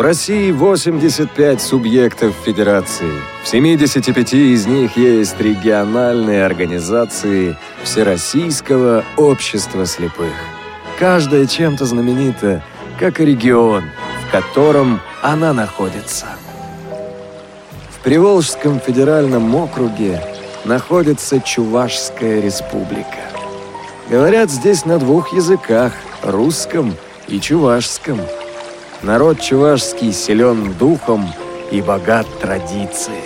В России 85 субъектов федерации. В 75 из них есть региональные организации Всероссийского общества слепых. Каждая чем-то знаменита, как и регион, в котором она находится. В Приволжском федеральном округе находится Чувашская республика. Говорят здесь на двух языках – русском и чувашском. Народ чувашский силен духом и богат традициями.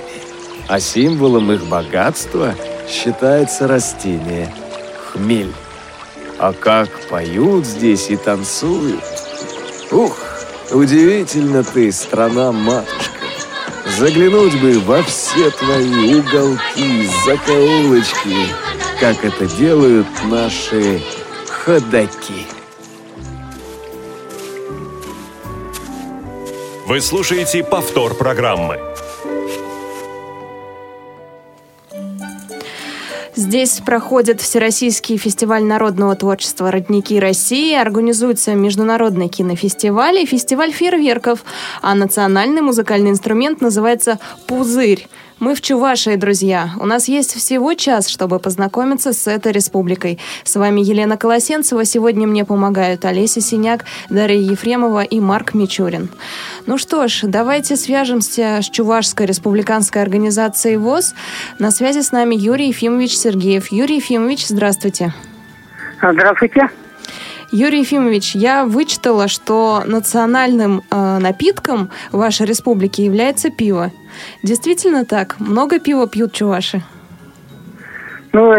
А символом их богатства считается растение – хмель. А как поют здесь и танцуют. Ух, удивительно ты, страна-матушка. Заглянуть бы во все твои уголки, закоулочки, как это делают наши ходаки. Вы слушаете повтор программы. Здесь проходит Всероссийский фестиваль народного творчества «Родники России», организуется международный кинофестиваль и фестиваль фейерверков, а национальный музыкальный инструмент называется «Пузырь». Мы в Чувашии, друзья. У нас есть всего час, чтобы познакомиться с этой республикой. С вами Елена Колосенцева. Сегодня мне помогают Олеся Синяк, Дарья Ефремова и Марк Мичурин. Ну что ж, давайте свяжемся с Чувашской республиканской организацией ВОЗ. На связи с нами Юрий Ефимович Сергеев. Юрий Ефимович, здравствуйте. Здравствуйте. Юрий Ефимович, я вычитала, что национальным э, напитком вашей республики является пиво. Действительно так? Много пива пьют чуваши? Ну,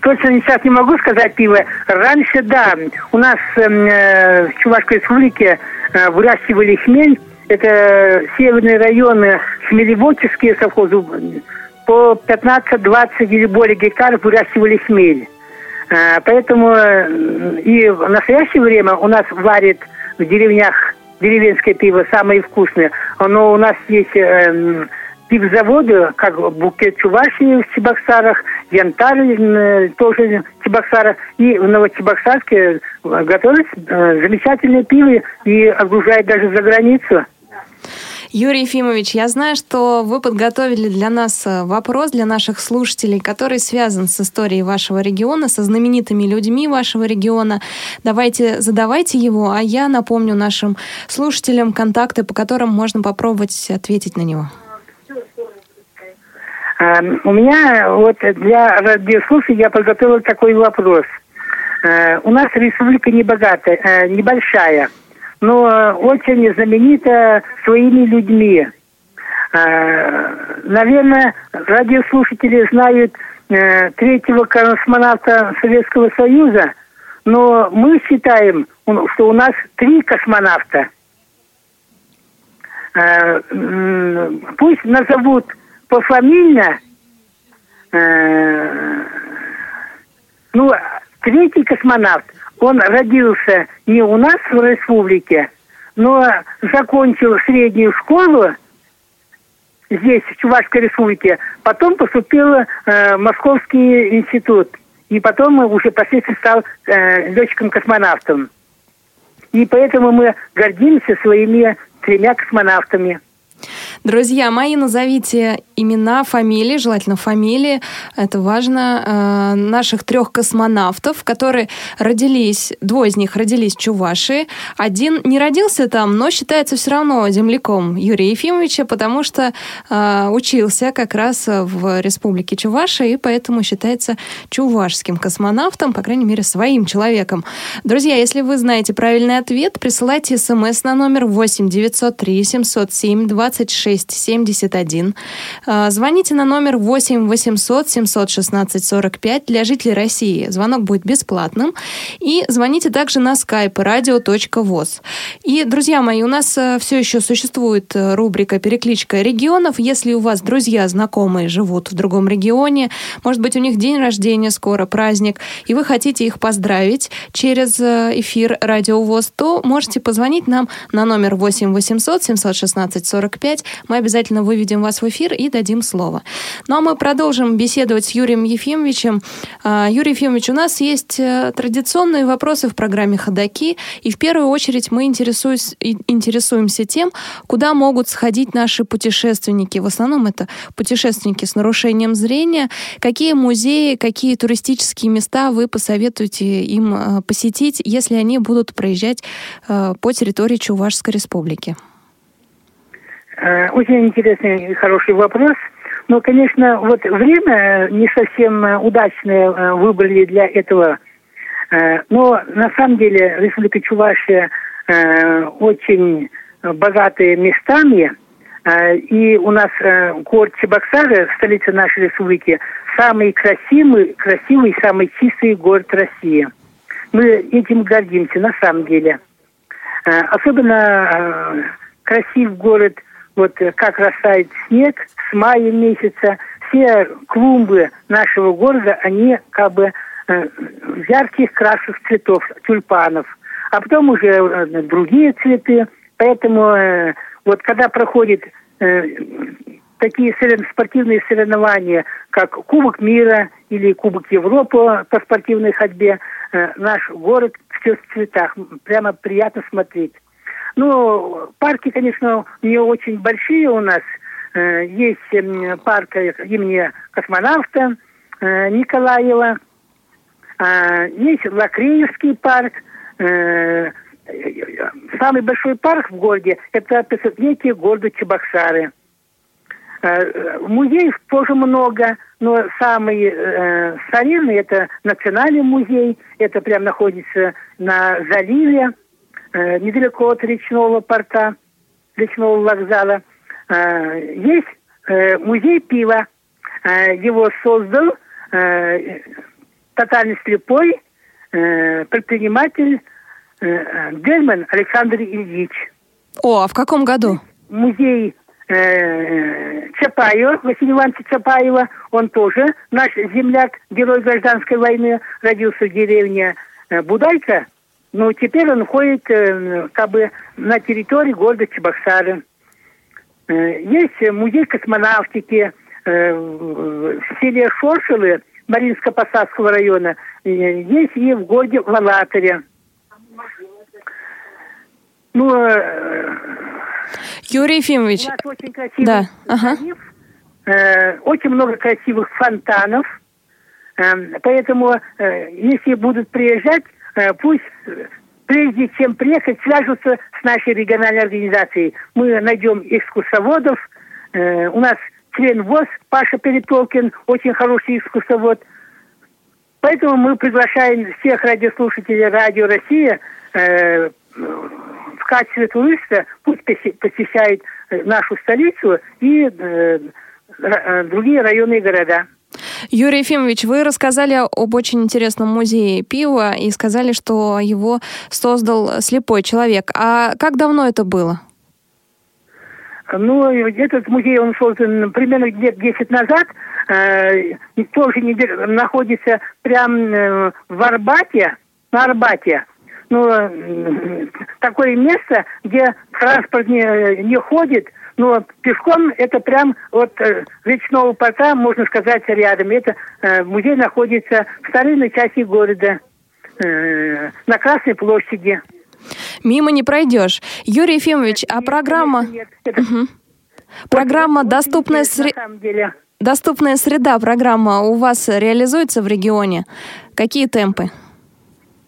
точно сейчас не могу сказать пиво. Раньше, да, у нас эм, э, в Чувашской республике э, выращивали хмель. Это северные районы, хмелеводческие совхозы. По 15-20 или более гектаров выращивали хмель. Э, поэтому э, и в настоящее время у нас варит в деревнях деревенское пиво самое вкусное. Но у нас есть э, пивзаводы, как Букет Чувашии в Чебоксарах, Янтарь э, тоже в Чебоксарах. И в Новочебоксарске готовят э, замечательные пиво и отгружают даже за границу. Юрий Ефимович, я знаю, что вы подготовили для нас э, вопрос для наших слушателей, который связан с историей вашего региона, со знаменитыми людьми вашего региона. Давайте задавайте его, а я напомню нашим слушателям контакты, по которым можно попробовать ответить на него. Эм, у меня вот для радиослушателей я подготовил такой вопрос. Э, у нас республика небогатая, э, небольшая – но очень знаменита своими людьми. Э, наверное, радиослушатели знают третьего космонавта Советского Союза, но мы считаем, что у нас три космонавта. Пусть назовут пофамильно, ну, третий космонавт он родился не у нас в республике, но закончил среднюю школу здесь, в Чувашской республике, потом поступил э, в Московский институт. И потом уже впоследствии стал э, летчиком-космонавтом. И поэтому мы гордимся своими тремя космонавтами. Друзья мои, назовите имена, фамилии, желательно фамилии, это важно, э, наших трех космонавтов, которые родились, двое из них родились в Чувашии, один не родился там, но считается все равно земляком Юрия Ефимовича, потому что э, учился как раз в Республике Чувашия, и поэтому считается чувашским космонавтом, по крайней мере, своим человеком. Друзья, если вы знаете правильный ответ, присылайте смс на номер 8 903 707 26 71. А, звоните на номер 8 800 716 45 для жителей России. Звонок будет бесплатным. И звоните также на skype radio.voz. И, друзья мои, у нас э, все еще существует э, рубрика «Перекличка регионов». Если у вас друзья, знакомые живут в другом регионе, может быть, у них день рождения скоро, праздник, и вы хотите их поздравить через э, эфир Радио ВОЗ, то можете позвонить нам на номер 8 800 716 45 мы обязательно выведем вас в эфир и дадим слово. Ну а мы продолжим беседовать с Юрием Ефимовичем. А, Юрий Ефимович, у нас есть э, традиционные вопросы в программе «Ходоки», и в первую очередь мы интересуемся тем, куда могут сходить наши путешественники. В основном это путешественники с нарушением зрения. Какие музеи, какие туристические места вы посоветуете им э, посетить, если они будут проезжать э, по территории Чувашской республики? Очень интересный и хороший вопрос. Но, конечно, вот время не совсем удачное выбрали для этого. Но на самом деле Республика Чувашия очень богатые местами. И у нас город Чебоксары, столица нашей республики, самый красивый, красивый, самый чистый город России. Мы этим гордимся на самом деле. Особенно красив город – вот э, как растает снег с мая месяца, все клумбы нашего города, они как бы э, ярких красных цветов, тюльпанов. А потом уже э, другие цветы. Поэтому вот когда проходит такие спортивные соревнования, как Кубок мира или Кубок Европы по спортивной ходьбе, наш город все в цветах. Прямо приятно смотреть. Ну, парки, конечно, не очень большие у нас. Э, есть парк имени космонавта э, Николаева. А, есть Лакреевский парк. Э, самый большой парк в городе – это 500-летие города Чебоксары. Музеев тоже много, но самый э, старинный – это Национальный музей. Это прям находится на заливе. Э, недалеко от речного порта, речного вокзала, э, есть э, музей пива. Его создал тотально слепой предприниматель Гельман Александр Ильич. О, а в каком году? Музей Чапаева, Василия Ивановича Чапаева, он тоже наш земляк, герой гражданской войны, родился в деревне Будайка, но теперь он ходит э, как бы на территории города Чебоксары. Э, есть музей космонавтики э, в селе Шоршилы Маринско-Посадского района. Есть и в городе Валаторе. Ну, Юрий Ефимович. У нас очень красивый да. ага. очень много красивых фонтанов. Поэтому, если будут приезжать, Э, пусть прежде чем приехать, свяжутся с нашей региональной организацией. Мы найдем экскурсоводов. Э, у нас член ВОЗ Паша Перепелкин, очень хороший экскурсовод. Поэтому мы приглашаем всех радиослушателей Радио Россия э, в качестве туриста, пусть посещают нашу столицу и другие районы и города. Юрий Ефимович, вы рассказали об очень интересном музее пива и сказали, что его создал слепой человек. А как давно это было? Ну, этот музей, он создан примерно лет 10 назад. Э, тоже не, находится прямо э, в Арбате, на Арбате. Ну, э, такое место, где транспорт не, не ходит, но пешком это прям от э, речного порта, можно сказать, рядом. Это э, музей находится в старинной части города, э, на Красной площади. Мимо не пройдешь. Юрий Ефимович, а программа... Нет, угу. Программа «Доступная среда». Доступная среда программа у вас реализуется в регионе? Какие темпы?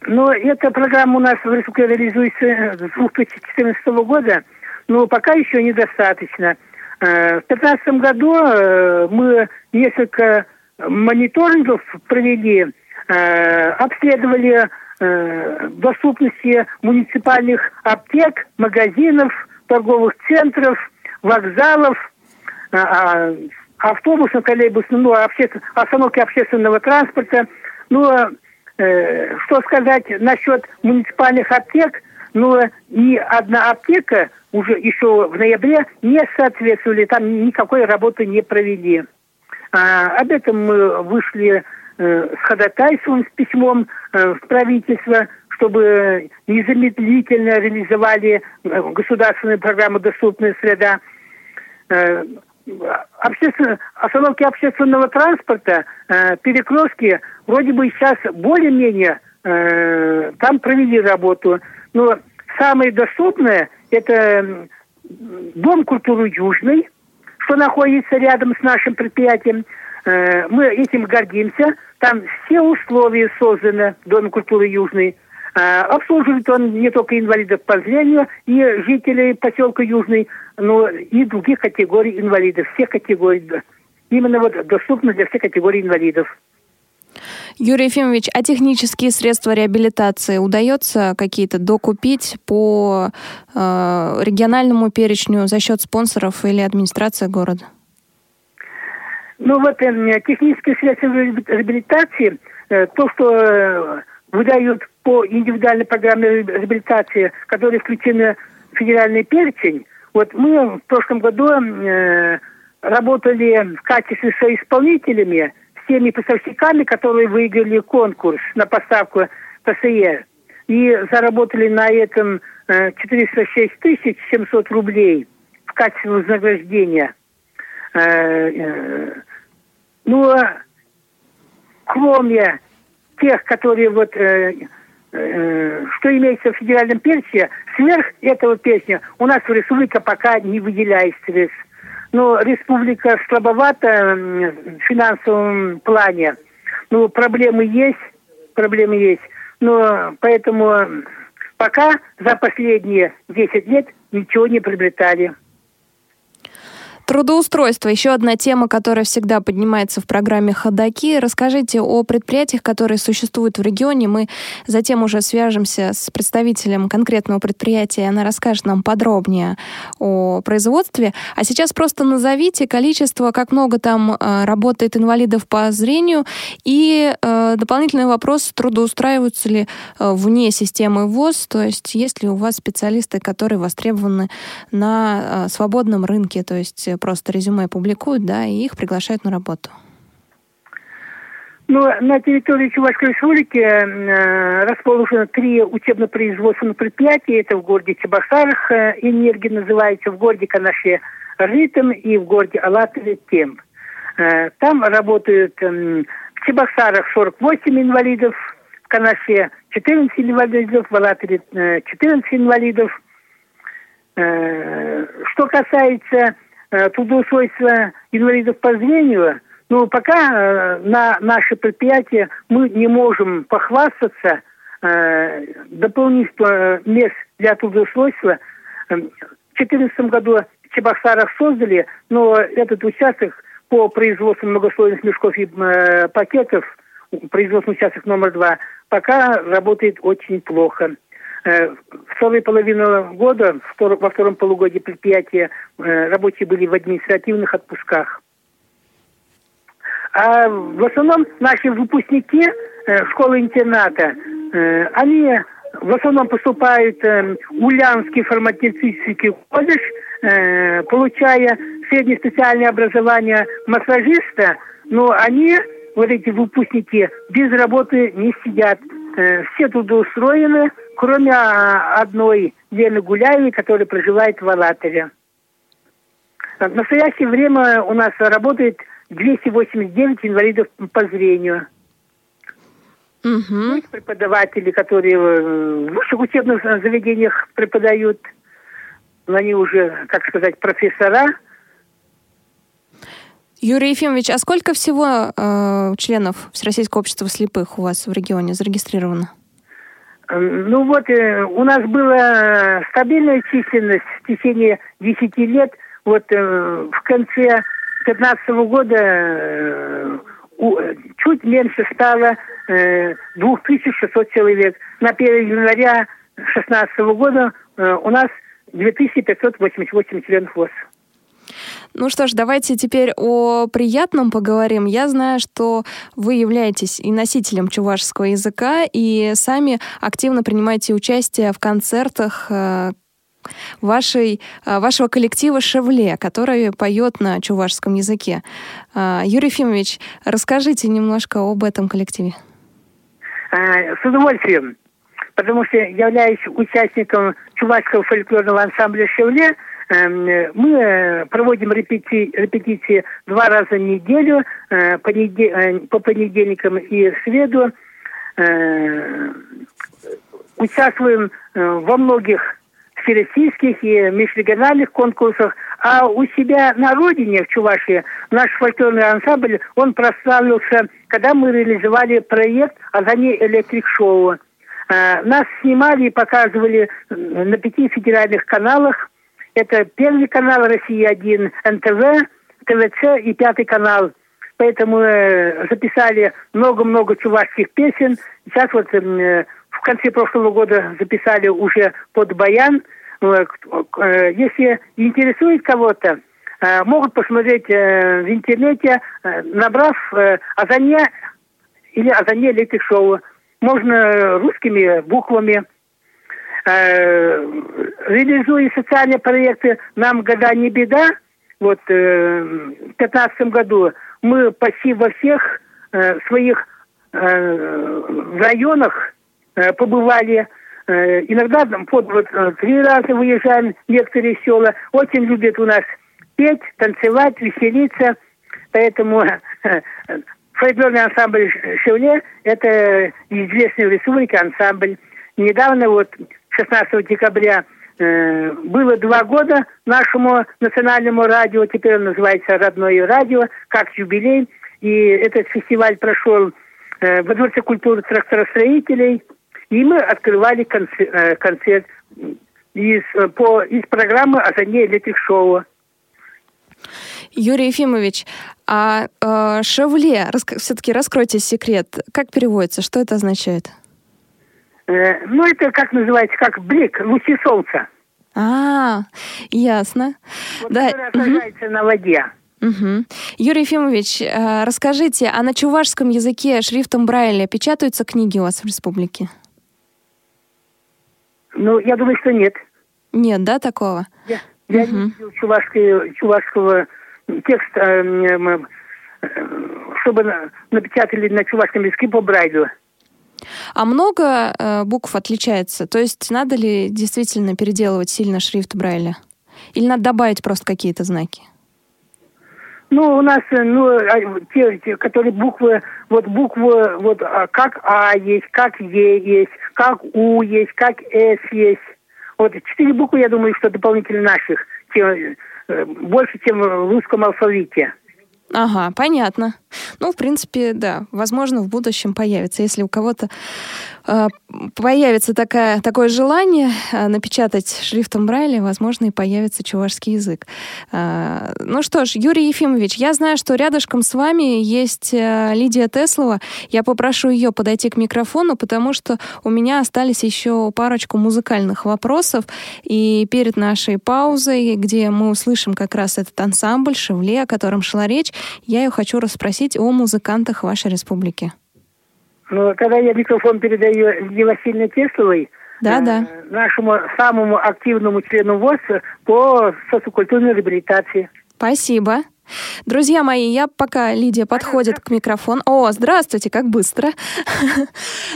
Ну, эта программа у нас в реализуется с 2014 года но пока еще недостаточно. Э, в 2015 году э, мы несколько мониторингов провели, э, обследовали доступности муниципальных аптек, магазинов, торговых центров, вокзалов, а, автобусов, троллейбусных, ну, обществен... остановки общественного транспорта. Ну, что сказать насчет муниципальных аптек? Ну, ни одна аптека уже еще в ноябре не соответствовали, там никакой работы не провели. А, об этом мы вышли э, с ходатайством, с письмом э, в правительство, чтобы незамедлительно реализовали э, государственную программу «Доступная среда». общественно, остановки общественного транспорта, перекрестки, вроде бы сейчас более-менее там провели работу. Но самое доступное – это Дом культуры Южный, что находится рядом с нашим предприятием. Мы этим гордимся. Там все условия созданы в Доме культуры Южный – а, обслуживает он не только инвалидов по зрению и жителей поселка Южный, но и других категорий инвалидов, всех категорий. Именно вот доступно для всех категорий инвалидов. Юрий Ефимович, а технические средства реабилитации удается какие-то докупить по э, региональному перечню за счет спонсоров или администрации города? Ну вот технические средства реабилитации, э, то, что э, выдают по индивидуальной программе реабилитации, которые включены в федеральный перечень. Вот мы в прошлом году э, работали в качестве соисполнителями теми поставщиками, которые выиграли конкурс на поставку ПСЕ. И заработали на этом э, 406 тысяч 700 рублей в качестве вознаграждения. Э, э, ну, кроме тех, которые вот э, э, что имеется в федеральном перечне, сверх этого песня у нас в республика пока не выделяет средств. Но республика слабовата в финансовом плане. Ну, проблемы есть, проблемы есть. Но поэтому пока за последние 10 лет ничего не приобретали. Трудоустройство – еще одна тема, которая всегда поднимается в программе «Ходоки». Расскажите о предприятиях, которые существуют в регионе. Мы затем уже свяжемся с представителем конкретного предприятия, она расскажет нам подробнее о производстве. А сейчас просто назовите количество, как много там э, работает инвалидов по зрению, и э, дополнительный вопрос, трудоустраиваются ли э, вне системы ВОЗ, то есть есть ли у вас специалисты, которые востребованы на э, свободном рынке, то есть просто резюме публикуют, да, и их приглашают на работу? Ну, на территории Чувашской республики э, расположено три учебно-производственных предприятия. Это в городе Чебоксарах э, «Энергия» называется, в городе Канаше «Ритм» и в городе Алатове «Темп». Э, там работают э, в Чебоксарах 48 инвалидов, в Канаше 14 инвалидов, в Алатове э, 14 инвалидов. Э, что касается Э, трудоустройства инвалидов по зрению, но пока э, на наше предприятие мы не можем похвастаться э, дополнительно мест для трудоустройства. В 2014 году в Чебоксарах создали, но этот участок по производству многослойных мешков и пакетов, производственный участок номер два, пока работает очень плохо. Э, вторую половину года, во втором полугодии предприятия, э, рабочие были в административных отпусках. А в основном наши выпускники э, школы-интерната, они в основном поступают в Ульянский фармацевтический колледж, получая среднеспециальное образование массажиста, но они, вот эти выпускники, без работы не сидят. Все трудоустроены, кроме а, одной Лены Гуляевой, которая проживает в Алатове. В настоящее время у нас работает 289 инвалидов по зрению. Угу. Есть преподаватели, которые в высших учебных заведениях преподают. Но они уже, как сказать, профессора. Юрий Ефимович, а сколько всего э, членов Всероссийского общества слепых у вас в регионе зарегистрировано? Ну вот, э, у нас была стабильная численность в течение 10 лет. Вот э, в конце 2015 года э, чуть меньше стало 2600 человек. На 1 января 2016 года у нас 2588 членов ВОЗ. Ну что ж, давайте теперь о приятном поговорим. Я знаю, что вы являетесь и носителем чувашского языка, и сами активно принимаете участие в концертах э, вашей, э, вашего коллектива «Шевле», который поет на чувашском языке. Э, Юрий Ефимович, расскажите немножко об этом коллективе. С удовольствием, потому что являюсь участником чувашского фольклорного ансамбля «Шевле», мы проводим репети, репетиции два раза в неделю, по понедельникам и среду. Участвуем во многих всероссийских и межрегиональных конкурсах, а у себя на родине, в Чувашии, наш фольклорный ансамбль, он прославился, когда мы реализовали проект «Азани Электрик Шоу». Э, нас снимали и показывали на пяти федеральных каналах. Это Первый канал России-1, НТВ, ТВЦ и Пятый канал. Поэтому э, записали много-много чувашских песен. Сейчас вот э, в конце прошлого года записали уже под баян. Если интересует кого-то, могут посмотреть в интернете, набрав Азане или Азане Электрик Шоу можно русскими буквами. Э, реализуя социальные проекты «Нам года не беда», вот э, в 2015 году мы почти во всех э, своих э, районах э, побывали. Э, иногда по вот, три раза выезжаем некоторые села. Очень любят у нас петь, танцевать, веселиться. Поэтому фольклорный ансамбль «Шевле» – это известный в республике ансамбль. Недавно, вот 16 декабря, э, было два года нашему национальному радио, теперь он называется «Родное радио», как юбилей. И этот фестиваль прошел э, во Дворце культуры тракторостроителей, и мы открывали концерт, э, концерт из, по, из программы «Озоне Электрик Шоу». Юрий Ефимович, а э, «Шевле», все-таки раскройте секрет, как переводится, что это означает? Э, ну, это как называется, как блик, лучи солнца. А, ясно. Вот, да. Который отражается угу. на воде. Угу. Юрий Ефимович, э, расскажите, а на чувашском языке шрифтом Брайля печатаются книги у вас в республике? Ну, я думаю, что нет. Нет, да, такого? Я, я угу. не видел чувашского, чувашского текст, э, чтобы напечатали на чувашском языке по Брайлю. А много э, букв отличается? То есть надо ли действительно переделывать сильно шрифт Брайля? Или надо добавить просто какие-то знаки? Ну, у нас, э, ну, а, те, те, которые буквы, вот буквы, вот а, как А есть, как Е есть, как У есть, как С есть. Вот четыре буквы, я думаю, что дополнительно наших. Те, Э, больше, чем в русском алфавите. Ага, понятно. Ну, в принципе, да, возможно, в будущем появится. Если у кого-то э, появится такая, такое желание э, напечатать шрифтом Брайля, возможно, и появится чувашский язык. Э, ну что ж, Юрий Ефимович, я знаю, что рядышком с вами есть э, Лидия Теслова. Я попрошу ее подойти к микрофону, потому что у меня остались еще парочку музыкальных вопросов. И перед нашей паузой, где мы услышим как раз этот ансамбль «Шевле», о котором шла речь, я ее хочу расспросить о музыкантах вашей республики. Ну, когда я микрофон передаю Лидии Васильевне Тесловой, да, э, да. нашему самому активному члену ВОЗ по социокультурной реабилитации. Спасибо. Друзья мои, я пока Лидия подходит к микрофону. О, здравствуйте, как быстро.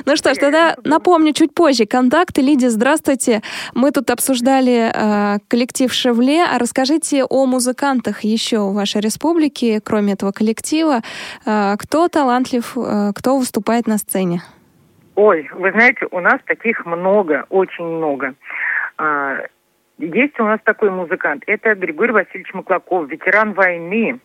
Ну что ж, тогда напомню чуть позже контакты. Лидия, здравствуйте. Мы тут обсуждали э, коллектив «Шевле». А расскажите о музыкантах еще в вашей республике, кроме этого коллектива. Э, кто талантлив, э, кто выступает на сцене? Ой, вы знаете, у нас таких много, очень много. Есть у нас такой музыкант. Это Григорий Васильевич Маклаков, ветеран войны,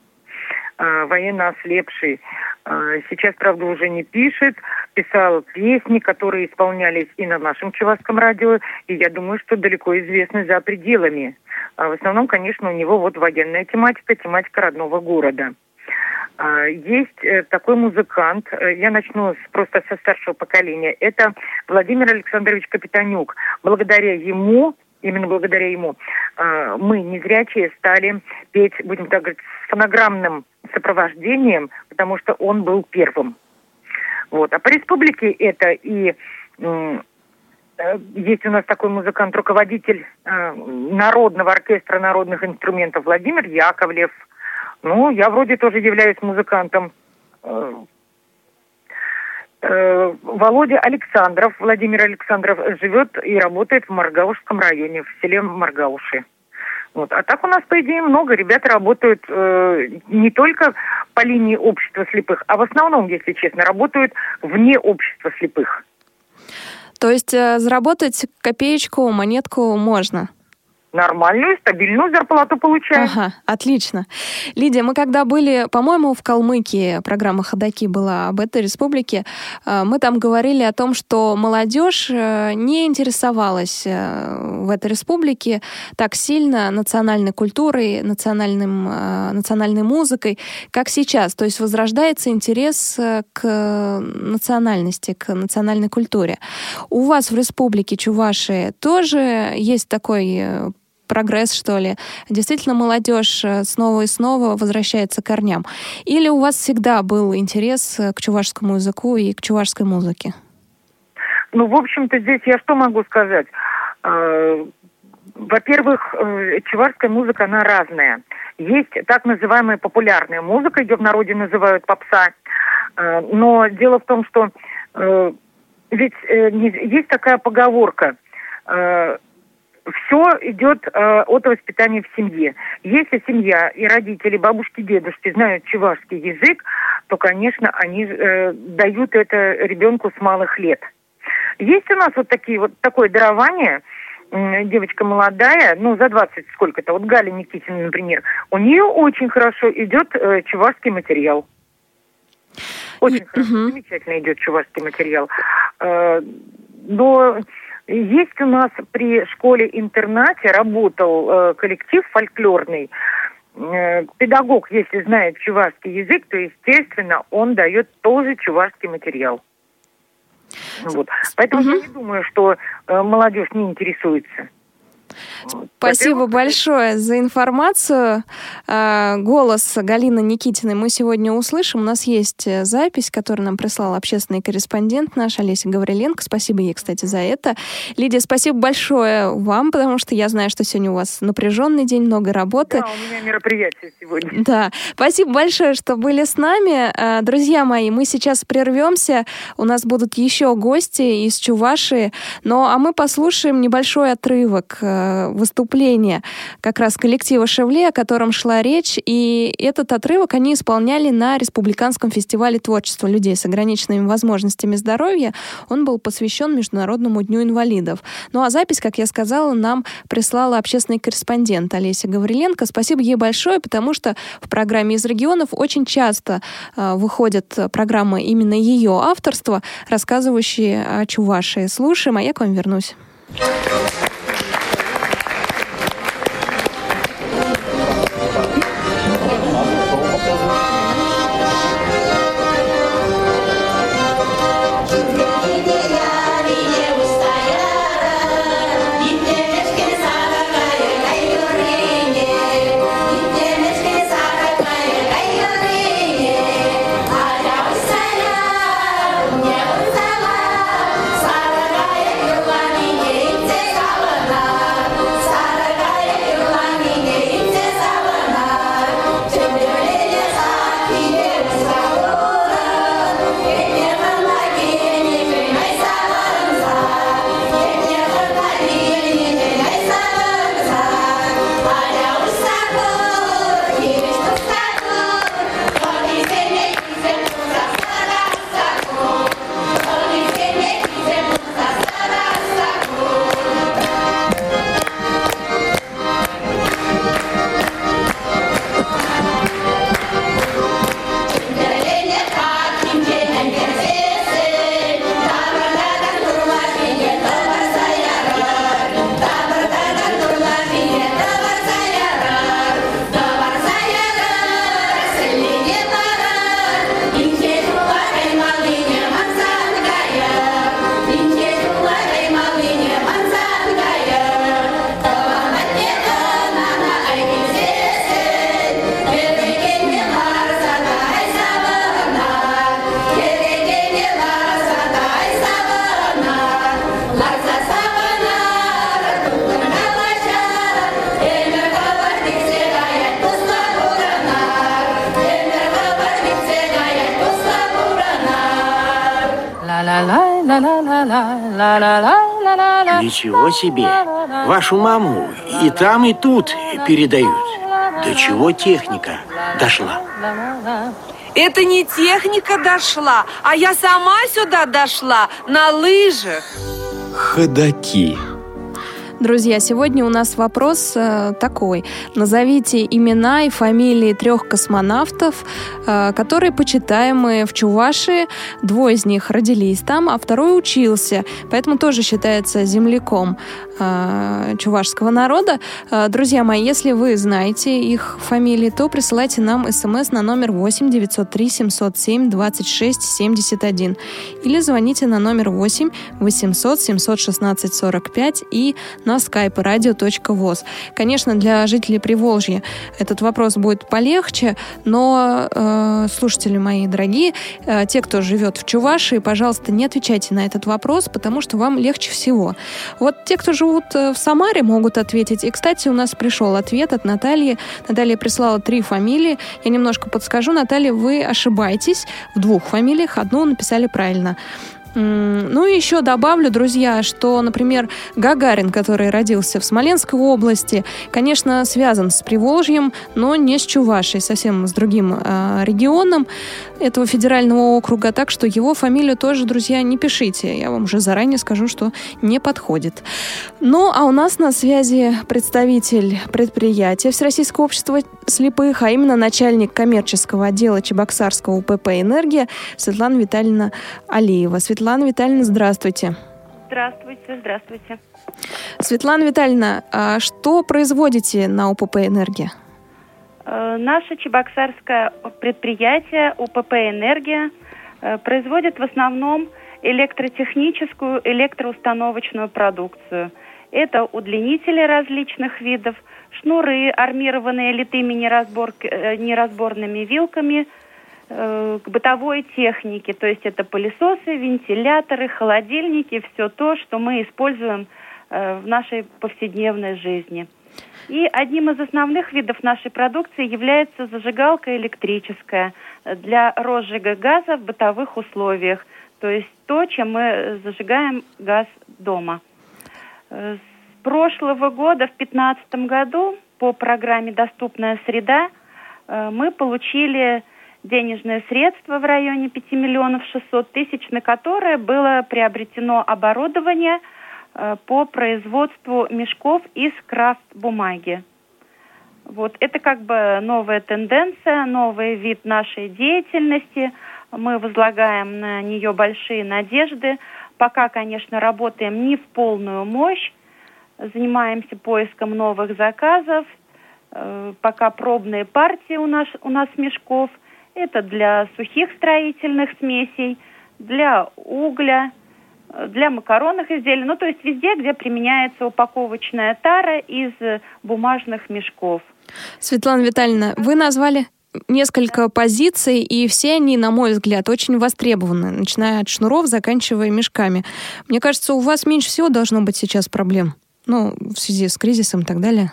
э, военно ослепший. Э, сейчас, правда, уже не пишет. Писал песни, которые исполнялись и на нашем Чувашском радио, и я думаю, что далеко известны за пределами. А в основном, конечно, у него вот военная тематика, тематика родного города. Есть э, такой музыкант, я начну с, просто со старшего поколения, это Владимир Александрович Капитанюк. Благодаря ему именно благодаря ему, а, мы, незрячие, стали петь, будем так говорить, с фонограммным сопровождением, потому что он был первым. Вот. А по республике это и э, есть у нас такой музыкант, руководитель э, Народного оркестра народных инструментов Владимир Яковлев. Ну, я вроде тоже являюсь музыкантом. Э, Володя Александров, Владимир Александров, живет и работает в Маргаушском районе, в селе Маргауши. Вот. А так у нас, по идее, много. Ребята работают э, не только по линии общества слепых, а в основном, если честно, работают вне общества слепых. То есть э, заработать копеечку, монетку можно? Нормальную, стабильную зарплату получаем. Ага, отлично. Лидия, мы когда были, по-моему, в Калмыкии, программа «Ходоки» была об этой республике, э, мы там говорили о том, что молодежь э, не интересовалась э, в этой республике так сильно национальной культурой, национальным, национальной музыкой, как сейчас. То есть возрождается интерес к национальности, к национальной культуре. У вас в республике Чуваши тоже есть такой прогресс, что ли. Действительно, молодежь э, снова и снова возвращается к корням. Или у вас всегда был интерес э, к чувашскому языку и к чувашской музыке? Ну, в общем-то, здесь я что могу сказать? Э, во-первых, чувашская музыка, она разная. Есть так называемая популярная музыка, ее в народе называют попса. Но дело в том, что ведь есть такая поговорка все идет э, от воспитания в семье. Если семья и родители, бабушки, дедушки знают чувашский язык, то, конечно, они э, дают это ребенку с малых лет. Есть у нас вот такие вот такое дарование, девочка молодая, ну, за 20 сколько-то, вот Галя Никитина, например, у нее очень хорошо идет э, чувашский материал. Очень хорошо, замечательно идет чувашский материал. Э, но есть у нас при школе-интернате работал э, коллектив фольклорный. Э, педагог, если знает чувашский язык, то, естественно, он дает тоже чувашский материал. Вот. Поэтому угу. я не думаю, что э, молодежь не интересуется. Спасибо большое за информацию. А, голос Галины Никитиной мы сегодня услышим. У нас есть э, запись, которую нам прислал общественный корреспондент наш Олеся Гавриленко. Спасибо ей, кстати, за это. Лидия, спасибо большое вам, потому что я знаю, что сегодня у вас напряженный день, много работы. Да, у меня мероприятие сегодня. Да. Спасибо большое, что были с нами. А, друзья мои, мы сейчас прервемся. У нас будут еще гости из Чувашии. Ну, а мы послушаем небольшой отрывок э, выступления как раз коллектива «Шевле», о котором шла речь, и этот отрывок они исполняли на Республиканском фестивале творчества людей с ограниченными возможностями здоровья. Он был посвящен Международному дню инвалидов. Ну а запись, как я сказала, нам прислала общественный корреспондент Олеся Гавриленко. Спасибо ей большое, потому что в программе «Из регионов» очень часто э, выходят программы именно ее авторства, рассказывающие о Чувашии. Слушаем, а я к вам вернусь. Ничего себе! Вашу маму и там, и тут передают. До чего техника дошла? Это не техника дошла, а я сама сюда дошла на лыжах. Ходаки. Друзья, сегодня у нас вопрос э, такой. Назовите имена и фамилии трех космонавтов, э, которые почитаемые в Чувашии. Двое из них родились там, а второй учился, поэтому тоже считается земляком э, чувашского народа. Э, друзья мои, если вы знаете их фамилии, то присылайте нам смс на номер 8 903 707 26 71 или звоните на номер 8 800 716 45 и на skype radio.voz. Конечно, для жителей Приволжья этот вопрос будет полегче, но, э, слушатели мои дорогие, э, те, кто живет в Чувашии, пожалуйста, не отвечайте на этот вопрос, потому что вам легче всего. Вот те, кто живут э, в Самаре, могут ответить. И, кстати, у нас пришел ответ от Натальи. Наталья прислала три фамилии. Я немножко подскажу. Наталья, вы ошибаетесь в двух фамилиях. Одну написали правильно. Ну и еще добавлю, друзья, что, например, Гагарин, который родился в Смоленской области, конечно, связан с Приволжьем, но не с Чувашей, совсем с другим э, регионом этого федерального округа, так что его фамилию тоже, друзья, не пишите. Я вам уже заранее скажу, что не подходит. Ну, а у нас на связи представитель предприятия Всероссийского общества слепых, а именно начальник коммерческого отдела Чебоксарского УПП «Энергия» Светлана Витальевна Алиева. Светлана Витальевна, здравствуйте. Здравствуйте, здравствуйте. Светлана Витальевна, а что производите на УПП «Энергия»? Э, наше чебоксарское предприятие УПП «Энергия» э, производит в основном электротехническую, электроустановочную продукцию. Это удлинители различных видов, шнуры, армированные литыми э, неразборными вилками к бытовой технике. То есть это пылесосы, вентиляторы, холодильники, все то, что мы используем в нашей повседневной жизни – и одним из основных видов нашей продукции является зажигалка электрическая для розжига газа в бытовых условиях. То есть то, чем мы зажигаем газ дома. С прошлого года, в 2015 году, по программе «Доступная среда» э, мы получили денежные средства в районе 5 миллионов 600 тысяч, на которые было приобретено оборудование – Э, по производству мешков из крафт-бумаги. Вот это как бы новая тенденция, новый вид нашей деятельности. Мы возлагаем на нее большие надежды. Пока, конечно, работаем не в полную мощь, занимаемся поиском новых заказов. Э, пока пробные партии у нас, у нас мешков. Это для сухих строительных смесей, для угля, для макаронных изделий, ну то есть везде, где применяется упаковочная тара из бумажных мешков. Светлана Витальевна, вы назвали несколько позиций, и все они, на мой взгляд, очень востребованы, начиная от шнуров, заканчивая мешками. Мне кажется, у вас меньше всего должно быть сейчас проблем, ну, в связи с кризисом и так далее.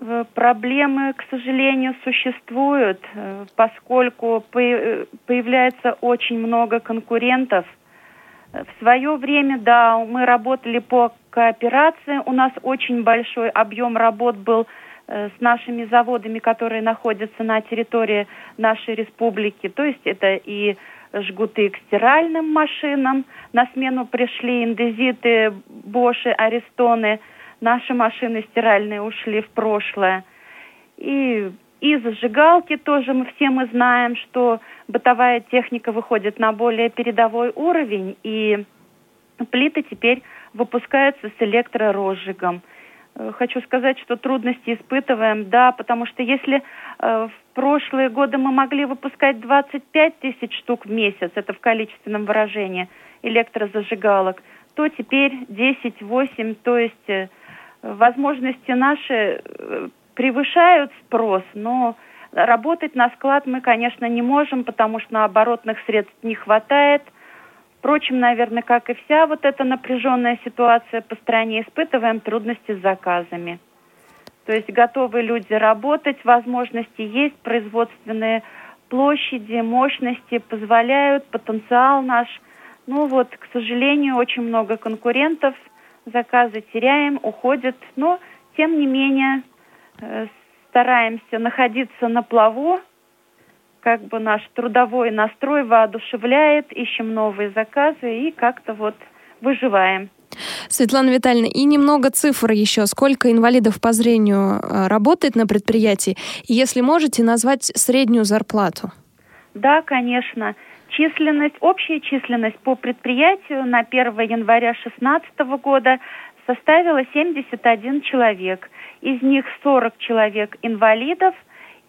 Э, проблемы, к сожалению, существуют, э, поскольку появляется очень много конкурентов – в свое время, да, мы работали по кооперации. У нас очень большой объем работ был э, с нашими заводами, которые находятся на территории нашей республики. То есть это и жгуты к стиральным машинам. На смену пришли индезиты, боши, арестоны. Наши машины стиральные ушли в прошлое. И и зажигалки тоже мы все мы знаем, что бытовая техника выходит на более передовой уровень, и плиты теперь выпускаются с электророзжигом. Э, хочу сказать, что трудности испытываем, да, потому что если э, в прошлые годы мы могли выпускать 25 тысяч штук в месяц, это в количественном выражении, электрозажигалок, то теперь 10-8, то есть э, возможности наши э, превышают спрос, но работать на склад мы, конечно, не можем, потому что на оборотных средств не хватает. Впрочем, наверное, как и вся вот эта напряженная ситуация по стране, испытываем трудности с заказами. То есть готовы люди работать, возможности есть, производственные площади, мощности позволяют, потенциал наш. Ну вот, к сожалению, очень много конкурентов, заказы теряем, уходят, но тем не менее э, стараемся находиться на плаву, как бы наш трудовой настрой воодушевляет, ищем новые заказы и как-то вот выживаем. Светлана Витальевна, и немного цифр еще. Сколько инвалидов по зрению э, работает на предприятии? И если можете, назвать среднюю зарплату. Да, конечно. Численность, общая численность по предприятию на 1 января 2016 года составила 71 человек. Из них 40 человек инвалидов,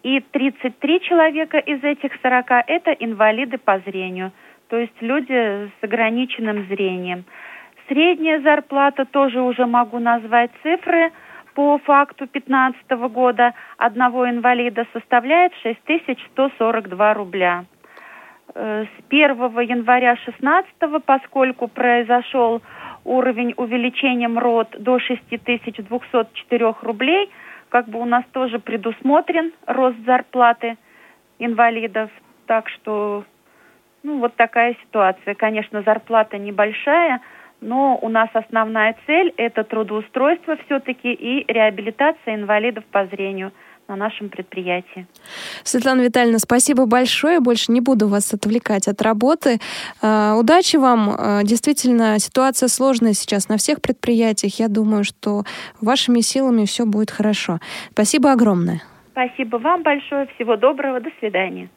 и 33 человека из этих 40 это инвалиды по зрению, то есть люди с ограниченным зрением. Средняя зарплата тоже уже могу назвать цифры по факту 2015 года одного инвалида составляет 6142 рубля. Э, с 1 января 2016, поскольку произошел уровень увеличения МРОД до 6204 рублей, как бы у нас тоже предусмотрен рост зарплаты инвалидов. Так что, ну, вот такая ситуация. Конечно, зарплата небольшая – но у нас основная цель – это трудоустройство все-таки и реабилитация инвалидов по зрению на нашем предприятии. Светлана Витальевна, спасибо большое. Больше не буду вас отвлекать от работы. А, удачи вам. А, действительно, ситуация сложная сейчас на всех предприятиях. Я думаю, что вашими силами все будет хорошо. Спасибо огромное. Спасибо вам большое. Всего доброго. До свидания.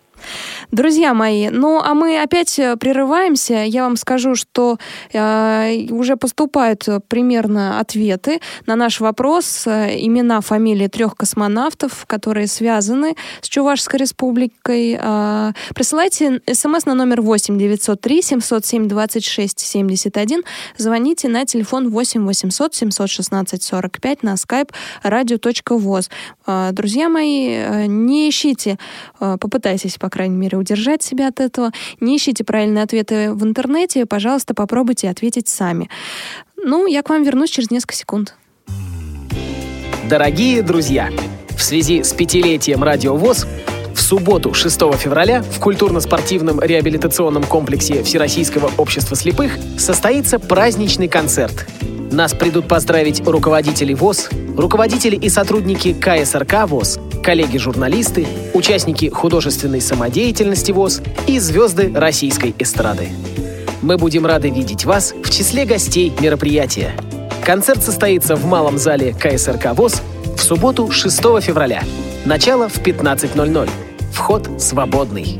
Друзья мои, ну а мы опять э, прерываемся. Я вам скажу, что э, уже поступают примерно ответы на наш вопрос. Э, имена, фамилии трех космонавтов, которые связаны с Чувашской республикой. Э, присылайте смс на номер 8 903 707 26 71. Звоните на телефон 8 800 716 45 на skype radio.voz. Э, друзья мои, э, не ищите, э, попытайтесь, по крайней мере, удержать себя от этого. Не ищите правильные ответы в интернете, пожалуйста, попробуйте ответить сами. Ну, я к вам вернусь через несколько секунд. Дорогие друзья, в связи с пятилетием Радио ВОЗ в субботу, 6 февраля, в культурно-спортивном реабилитационном комплексе Всероссийского общества слепых состоится праздничный концерт. Нас придут поздравить руководители ВОЗ, руководители и сотрудники КСРК ВОЗ, коллеги-журналисты, участники художественной самодеятельности ВОЗ и звезды российской эстрады. Мы будем рады видеть вас в числе гостей мероприятия. Концерт состоится в малом зале КСРК ВОЗ в субботу 6 февраля. Начало в 15.00. Вход свободный.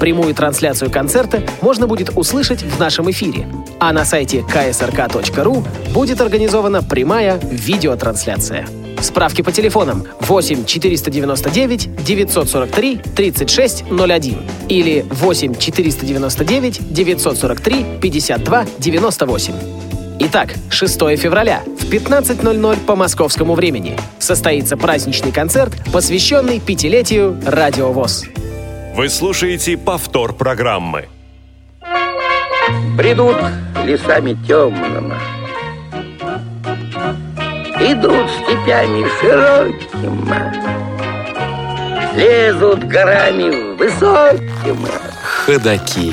Прямую трансляцию концерта можно будет услышать в нашем эфире, а на сайте ksrk.ru будет организована прямая видеотрансляция. Справки по телефонам 8 499 943 3601 или 8 499 943 52 98. Итак, 6 февраля в 15.00 по московскому времени состоится праздничный концерт, посвященный пятилетию Радио ВОЗ. Вы слушаете повтор программы. Бредут лесами темными, Идут степями широкими, Лезут горами высокими. Ходаки.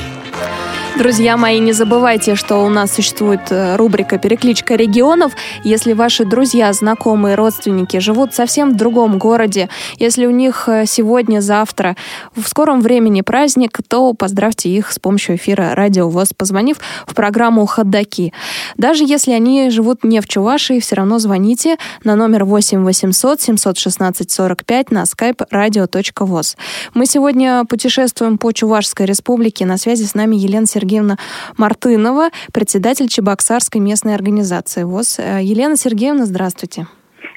Друзья мои, не забывайте, что у нас существует э, рубрика «Перекличка регионов». Если ваши друзья, знакомые, родственники живут совсем в другом городе, если у них э, сегодня, завтра, в скором времени праздник, то поздравьте их с помощью эфира «Радио ВОЗ», позвонив в программу «Ходдаки». Даже если они живут не в Чувашии, все равно звоните на номер 8 800 716 45 на skype radio.voz. Мы сегодня путешествуем по Чувашской республике. На связи с нами Елена Сергеевна Сергеевна Мартынова, председатель Чебоксарской местной организации ВОЗ. Э, Елена Сергеевна, здравствуйте.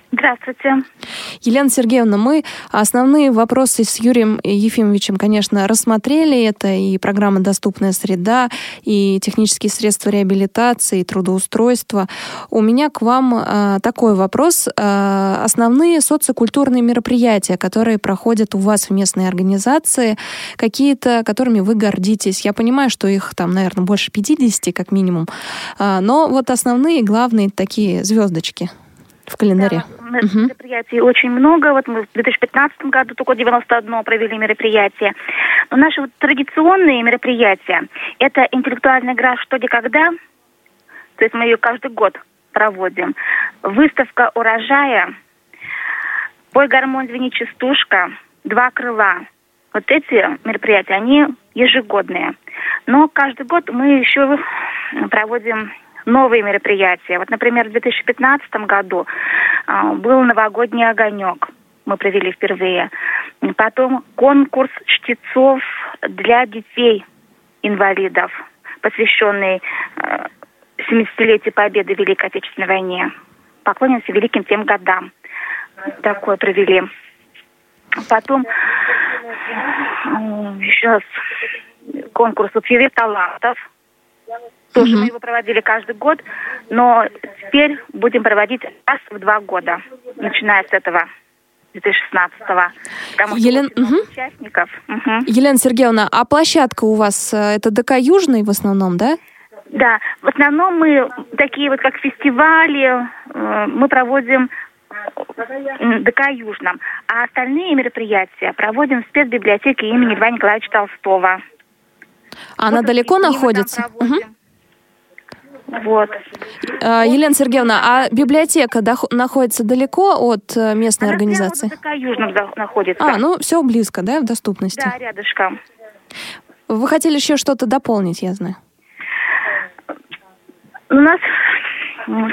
Здравствуйте. Елена Сергеевна, мы основные вопросы с Юрием Ефимовичем, конечно, рассмотрели. Это и программа «Доступная среда», и технические средства реабилитации, и трудоустройства. У меня к вам э, такой вопрос. Э, основные социокультурные мероприятия, которые проходят у вас в местной организации, какие-то, которыми вы гордитесь. Я понимаю, что их там, наверное, больше 50 как минимум. Э, но вот основные, главные такие звездочки в календаре. Да угу. мероприятий очень много. Вот мы в 2015 году только 91 провели мероприятие. Но наши вот традиционные мероприятия – это интеллектуальная игра «Что, где, когда». То есть мы ее каждый год проводим. Выставка урожая, пой гармонь, звени частушка, два крыла. Вот эти мероприятия, они ежегодные. Но каждый год мы еще проводим новые мероприятия. Вот, например, в 2015 году э, был новогодний огонек. Мы провели впервые. Потом конкурс чтецов для детей инвалидов, посвященный э, 70-летию победы в Великой Отечественной войне. Поклонимся великим тем годам. Такое провели. Потом еще раз конкурс «Утвери талантов». Тоже мы его проводили каждый год, но теперь будем проводить раз в два года, начиная с этого 2016-го. Потому что Елен- мгм. участников. Мгм. Елена Сергеевна, а площадка у вас э, это ДК Южный в основном, да? Да, в основном мы такие вот как фестивали, э, мы проводим ДК Южном, а остальные мероприятия проводим в спецбиблиотеке имени Льва Николаевича Толстого. Она далеко находится? Мгм. Вот. Э, Елена Сергеевна, а библиотека находится далеко от э, местной организации? ДК Южном за- находится. А, ну все близко, да, в доступности. Да, рядышком. Вы хотели еще что-то дополнить, я знаю. У нас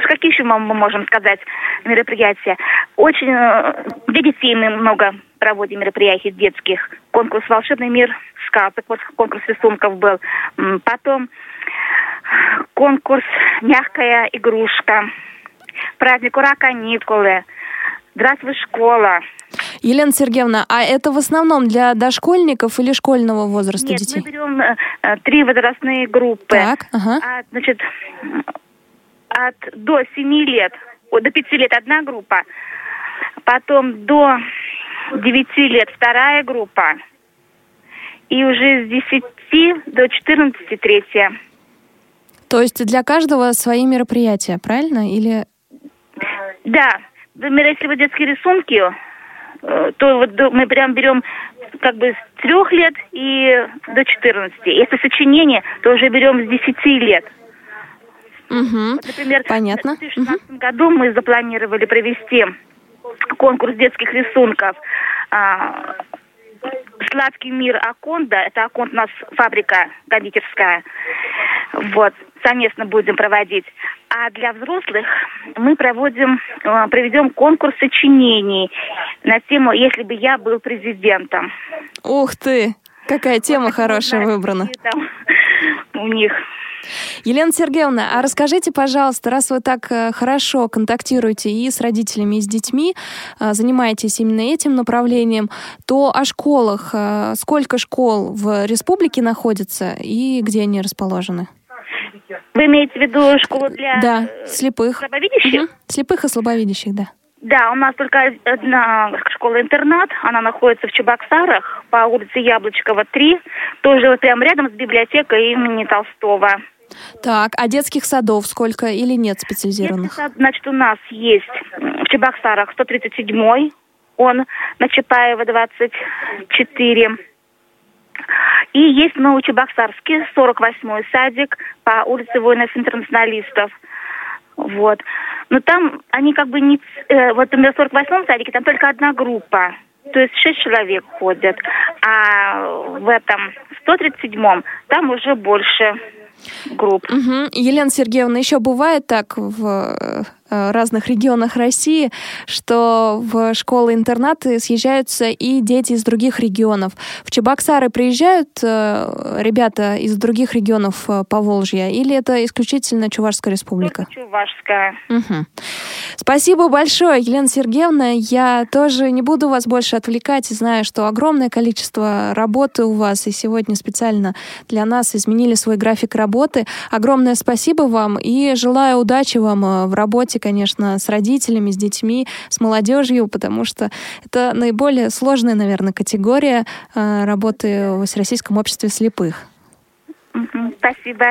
какие еще мы можем сказать мероприятия? Очень э, для детей мы много проводим мероприятий детских. Конкурс «Волшебный мир сказок», вот конкурс рисунков был. Потом конкурс «Мягкая игрушка», праздник «Ура, каникулы», «Здравствуй, школа». Елена Сергеевна, а это в основном для дошкольников или школьного возраста Нет, детей? мы берем э, три возрастные группы. Так, ага. От, значит, от до 7 лет, о, до 5 лет одна группа, потом до 9 лет вторая группа, и уже с 10 до 14 третья. То есть для каждого свои мероприятия, правильно? Или Да, например, если вот детские рисунки, э, то вот мы прям берем как бы с трех лет и до 14. Если сочинение, то уже берем с 10 лет. Мгм. Например, Понятно. в 2016 году мы запланировали провести конкурс детских рисунков а, «Сладкий мир Аконда». Это Аконд у нас фабрика кондитерская. Вот, совместно будем проводить. А для взрослых мы проводим, а, проведем конкурс сочинений на тему «Если бы я был президентом». Ух ты! Какая тема хорошая выбрана. Там у них. Елена Сергеевна, а расскажите, пожалуйста, раз вы так э, хорошо контактируете и с родителями, и с детьми, э, занимаетесь именно этим направлением, то о школах, э, сколько школ в республике находится и где они расположены? Вы имеете в виду школу для Да, э, слепых. слабовидящих? Мгм. Слепых и слабовидящих, да. Да, у нас только одна школа-интернат. Она находится в Чебоксарах по улице Яблочкова, 3. Тоже вот прямо рядом с библиотекой имени Толстого. Так, а детских садов сколько или нет специализированных? Детский сад, Значит, у нас есть в Чебоксарах 137-й. Он на Чапаева 24. И есть Новочебоксарский 48-й садик по улице воинов-интернационалистов. Вот. Но там они как бы не... э, вот, например, в 48-м садике там только одна группа. То есть шесть человек ходят. А в этом 137-м там уже больше групп. Мгм. Елена Сергеевна, еще бывает так в разных регионах России, что в школы-интернаты съезжаются и дети из других регионов. В Чебоксары приезжают э, ребята из других регионов э, Поволжья, или это исключительно Чувашская республика? Чувашская. Мгм. Спасибо большое, Елена Сергеевна. Я тоже не буду вас больше отвлекать. Знаю, что огромное количество работы у вас, и сегодня специально для нас изменили свой график работы. Огромное спасибо вам и желаю удачи вам э, в работе, конечно, с родителями, с детьми, с молодежью, потому что это наиболее сложная, наверное, категория э, работы в Всероссийском обществе слепых. Спасибо.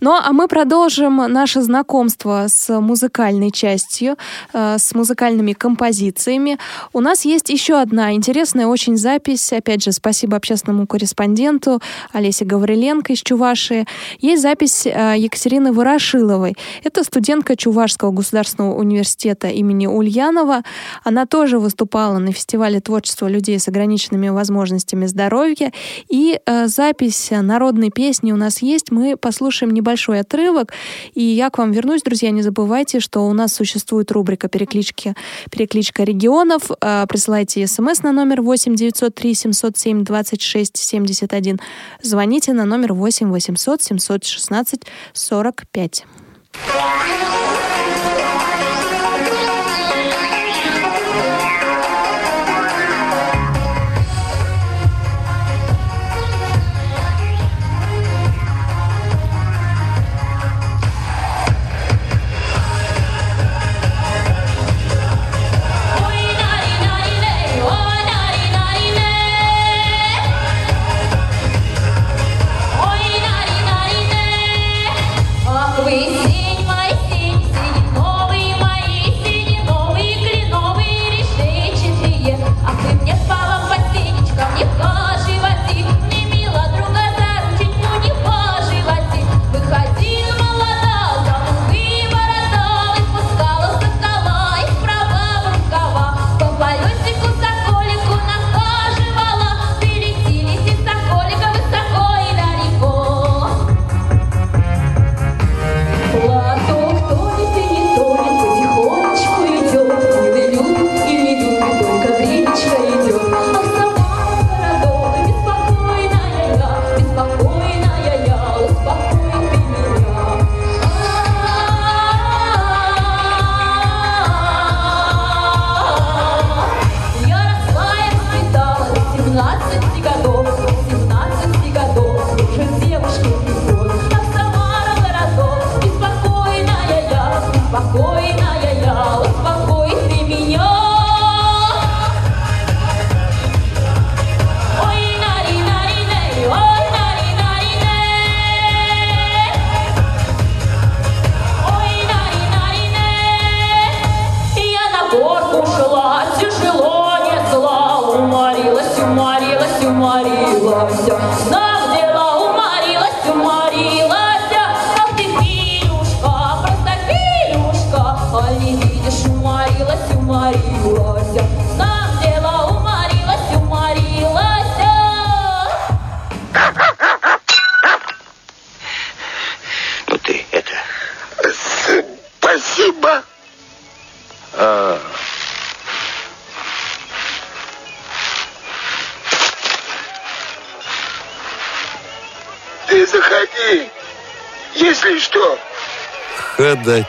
Ну, а мы продолжим наше знакомство с музыкальной частью, э, с музыкальными композициями. У нас есть еще одна интересная очень запись. Опять же, спасибо общественному корреспонденту Олесе Гавриленко из Чувашии. Есть запись э, Екатерины Ворошиловой. Это студентка Чувашского государственного университета имени Ульянова. Она тоже выступала на фестивале творчества людей с ограниченными возможностями здоровья. И э, запись народной песни у нас есть. Мы послушаем небольшой отрывок. И я к вам вернусь, друзья. Не забывайте, что у нас существует рубрика переклички, «Перекличка регионов». Э, присылайте смс на номер 8 903 707 26 71. Звоните на номер 8 800 716 45.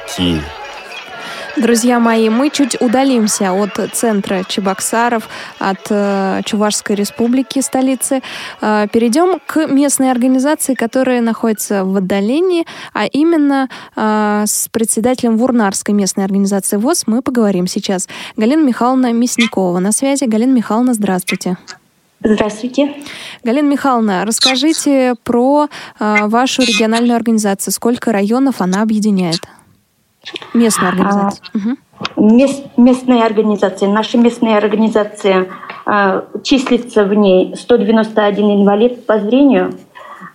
Ходаки. Друзья мои, мы чуть удалимся от центра Чебоксаров, от э, Чувашской республики, столицы. Э, перейдем к местной организации, которая находится в отдалении, а именно э, с председателем Вурнарской местной организации ВОЗ мы поговорим сейчас. Галина Михайловна Мясникова на связи. Галина Михайловна, здравствуйте. Здравствуйте. Галина Михайловна, расскажите про э, вашу региональную организацию. Сколько районов она объединяет? Местную организацию. Мгм. Мест- местная организация, наша местная организация, а, числится в ней 191 инвалид по зрению.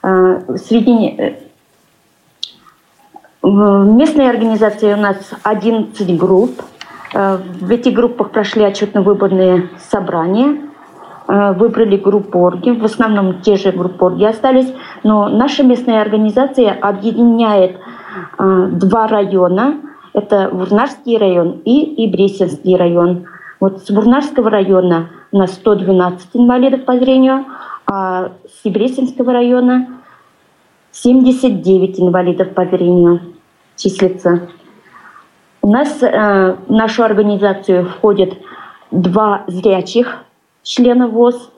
А, среди э, в местной организации у нас 11 групп. А, В этих группах прошли отчетно-выборные собрания. А, Выбрали группорги, в основном те же группорги остались, но наша местная организация объединяет а, два района. Это Вурнарский район и Ибресинский район. Вот с Вурнарского района у нас 112 инвалидов по зрению, а с Ибресинского района 79 инвалидов по зрению числится. У нас э, в нашу организацию входят два зрячих члена ВОЗ,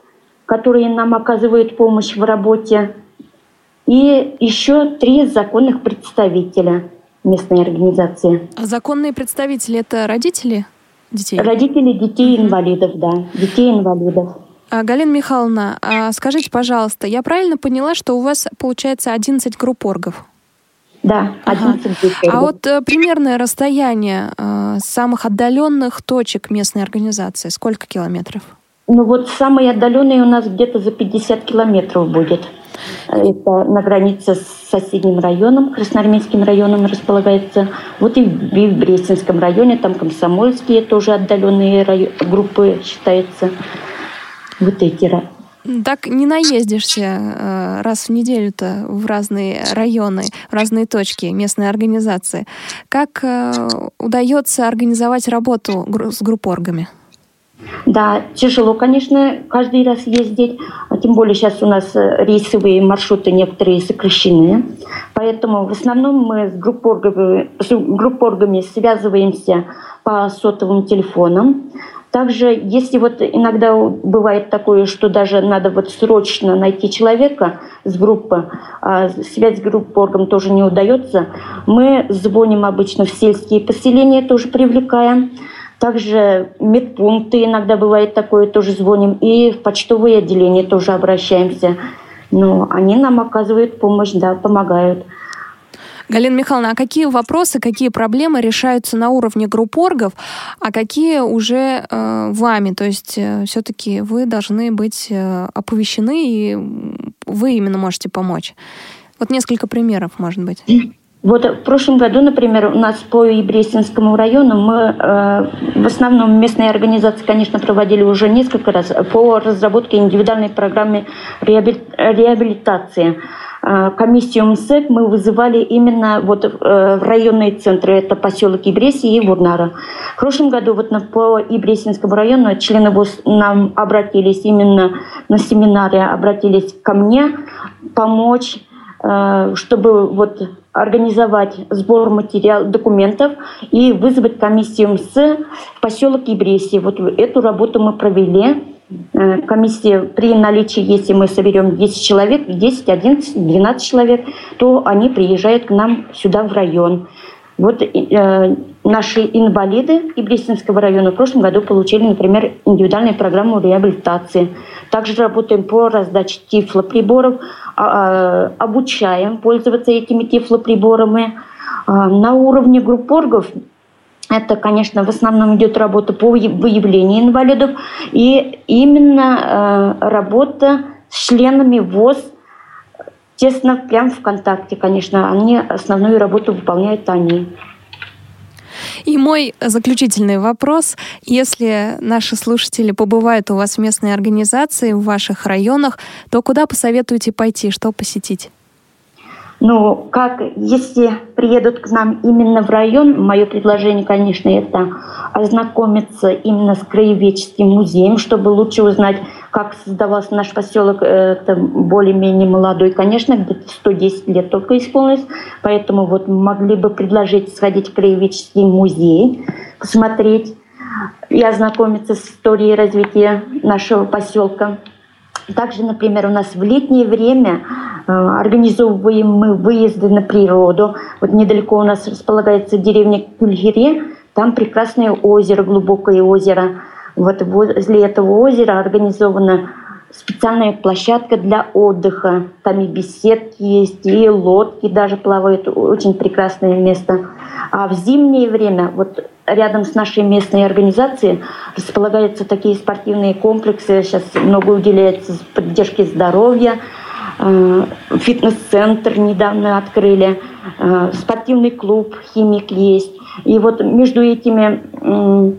которые нам оказывают помощь в работе, и еще три законных представителя местной организации. А законные представители это родители детей? Родители детей инвалидов, да, детей инвалидов. А, Галина Михайловна, а скажите, пожалуйста, я правильно поняла, что у вас получается 11 групп оргов? Да, 11 групп А оргов. вот э, примерное расстояние э, самых отдаленных точек местной организации сколько километров? Ну вот самый отдаленный у нас где-то за 50 километров будет. Это на границе с соседним районом, Красноармейским районом располагается. Вот и в Брестинском районе, там комсомольские тоже отдаленные райо- группы считаются. Вот эти Так не наездишься э, раз в неделю-то в разные районы, в разные точки местной организации. Как э, удается организовать работу с группоргами? Да, тяжело, конечно, каждый раз ездить. А Тем более сейчас у нас э, рейсовые маршруты некоторые сокращены. Поэтому в основном мы с группоргами, с группоргами связываемся по сотовым телефонам. Также, если вот иногда бывает такое, что даже надо вот срочно найти человека с группы, а связь с группоргом тоже не удается, мы звоним обычно в сельские поселения, тоже привлекаем. Также медпункты иногда бывает такое, тоже звоним. И в почтовые отделения тоже обращаемся. Но они нам оказывают помощь, да, помогают. Галина Михайловна, а какие вопросы, какие проблемы решаются на уровне группоргов, а какие уже э, вами? То есть все-таки вы должны быть э, оповещены, и вы именно можете помочь. Вот несколько примеров, может быть. Вот в прошлом году, например, у нас по Ибрестинскому району мы э, в основном местные организации, конечно, проводили уже несколько раз по разработке индивидуальной программы реабили- реабилитации. Э, комиссию МСЭК мы вызывали именно вот э, в районные центры, это поселок Ибреси и Вурнара. В прошлом году вот на, по Ибресинскому району члены ВОЗ нам обратились именно на семинаре, обратились ко мне помочь э, чтобы вот организовать сбор материал, документов и вызвать комиссию МС в поселок Ибреси. Вот эту работу мы провели. Э, Комиссия при наличии, если мы соберем 10 человек, 10, 11, 12 человек, то они приезжают к нам сюда в район. Вот э, наши инвалиды Ибрестинского района в прошлом году получили, например, индивидуальную программу реабилитации. Также работаем по раздаче тифлоприборов, а, обучаем пользоваться этими тифлоприборами. А, на уровне группоргов это, конечно, в основном идет работа по выя- выявлению инвалидов и именно э, работа с членами ВОЗ тесно прям в контакте, конечно. Они основную работу выполняют они. И мой заключительный вопрос. Если наши слушатели побывают у вас в местной организации, в ваших районах, то куда посоветуете пойти, что посетить? Ну, как, если приедут к нам именно в район, мое предложение, конечно, это ознакомиться именно с краеведческим музеем, чтобы лучше узнать, как создавался наш поселок. Это более-менее молодой, конечно, где-то 110 лет только исполнилось. Поэтому вот могли бы предложить сходить в краеведческий музей, посмотреть и ознакомиться с историей развития нашего поселка. Также, например, у нас в летнее время э, организовываем мы выезды на природу. Вот недалеко у нас располагается деревня Кюльгире. Там прекрасное озеро, глубокое озеро. Вот возле этого озера организована специальная площадка для отдыха. Там и беседки есть, и лодки даже плавают. Очень прекрасное место. А в зимнее время, вот рядом с нашей местной организацией располагаются такие спортивные комплексы. Сейчас много уделяется поддержке здоровья. Э, Фитнес-центр недавно открыли. Э, Спортивный клуб «Химик» есть. И вот между этими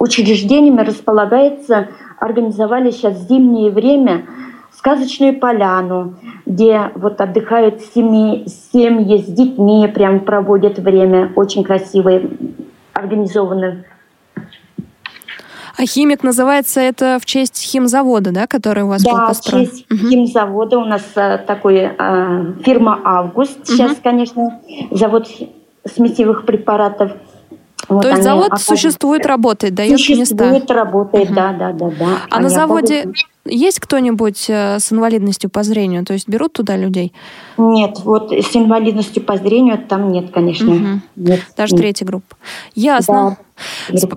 учреждениями располагается, организовали сейчас в зимнее время сказочную поляну, где вот отдыхают семьи, семьи с детьми, прям проводят время. Очень красиво организовано. А химик называется это в честь химзавода, да, который у вас был Да, в построен? честь химзавода у нас э, такой э, фирма «Август». Сейчас, конечно, завод сметевых препаратов. Вот То есть завод оказывают- существует, работает, дает места? Существует, работает, да, да, да, да. А Они на заводе оказывают- есть кто-нибудь э, с инвалидностью по зрению? То есть берут туда людей? Нет, вот с инвалидностью по зрению там нет, конечно. Мгм. Нет, Даже нет. третья группа. Ясно. Да.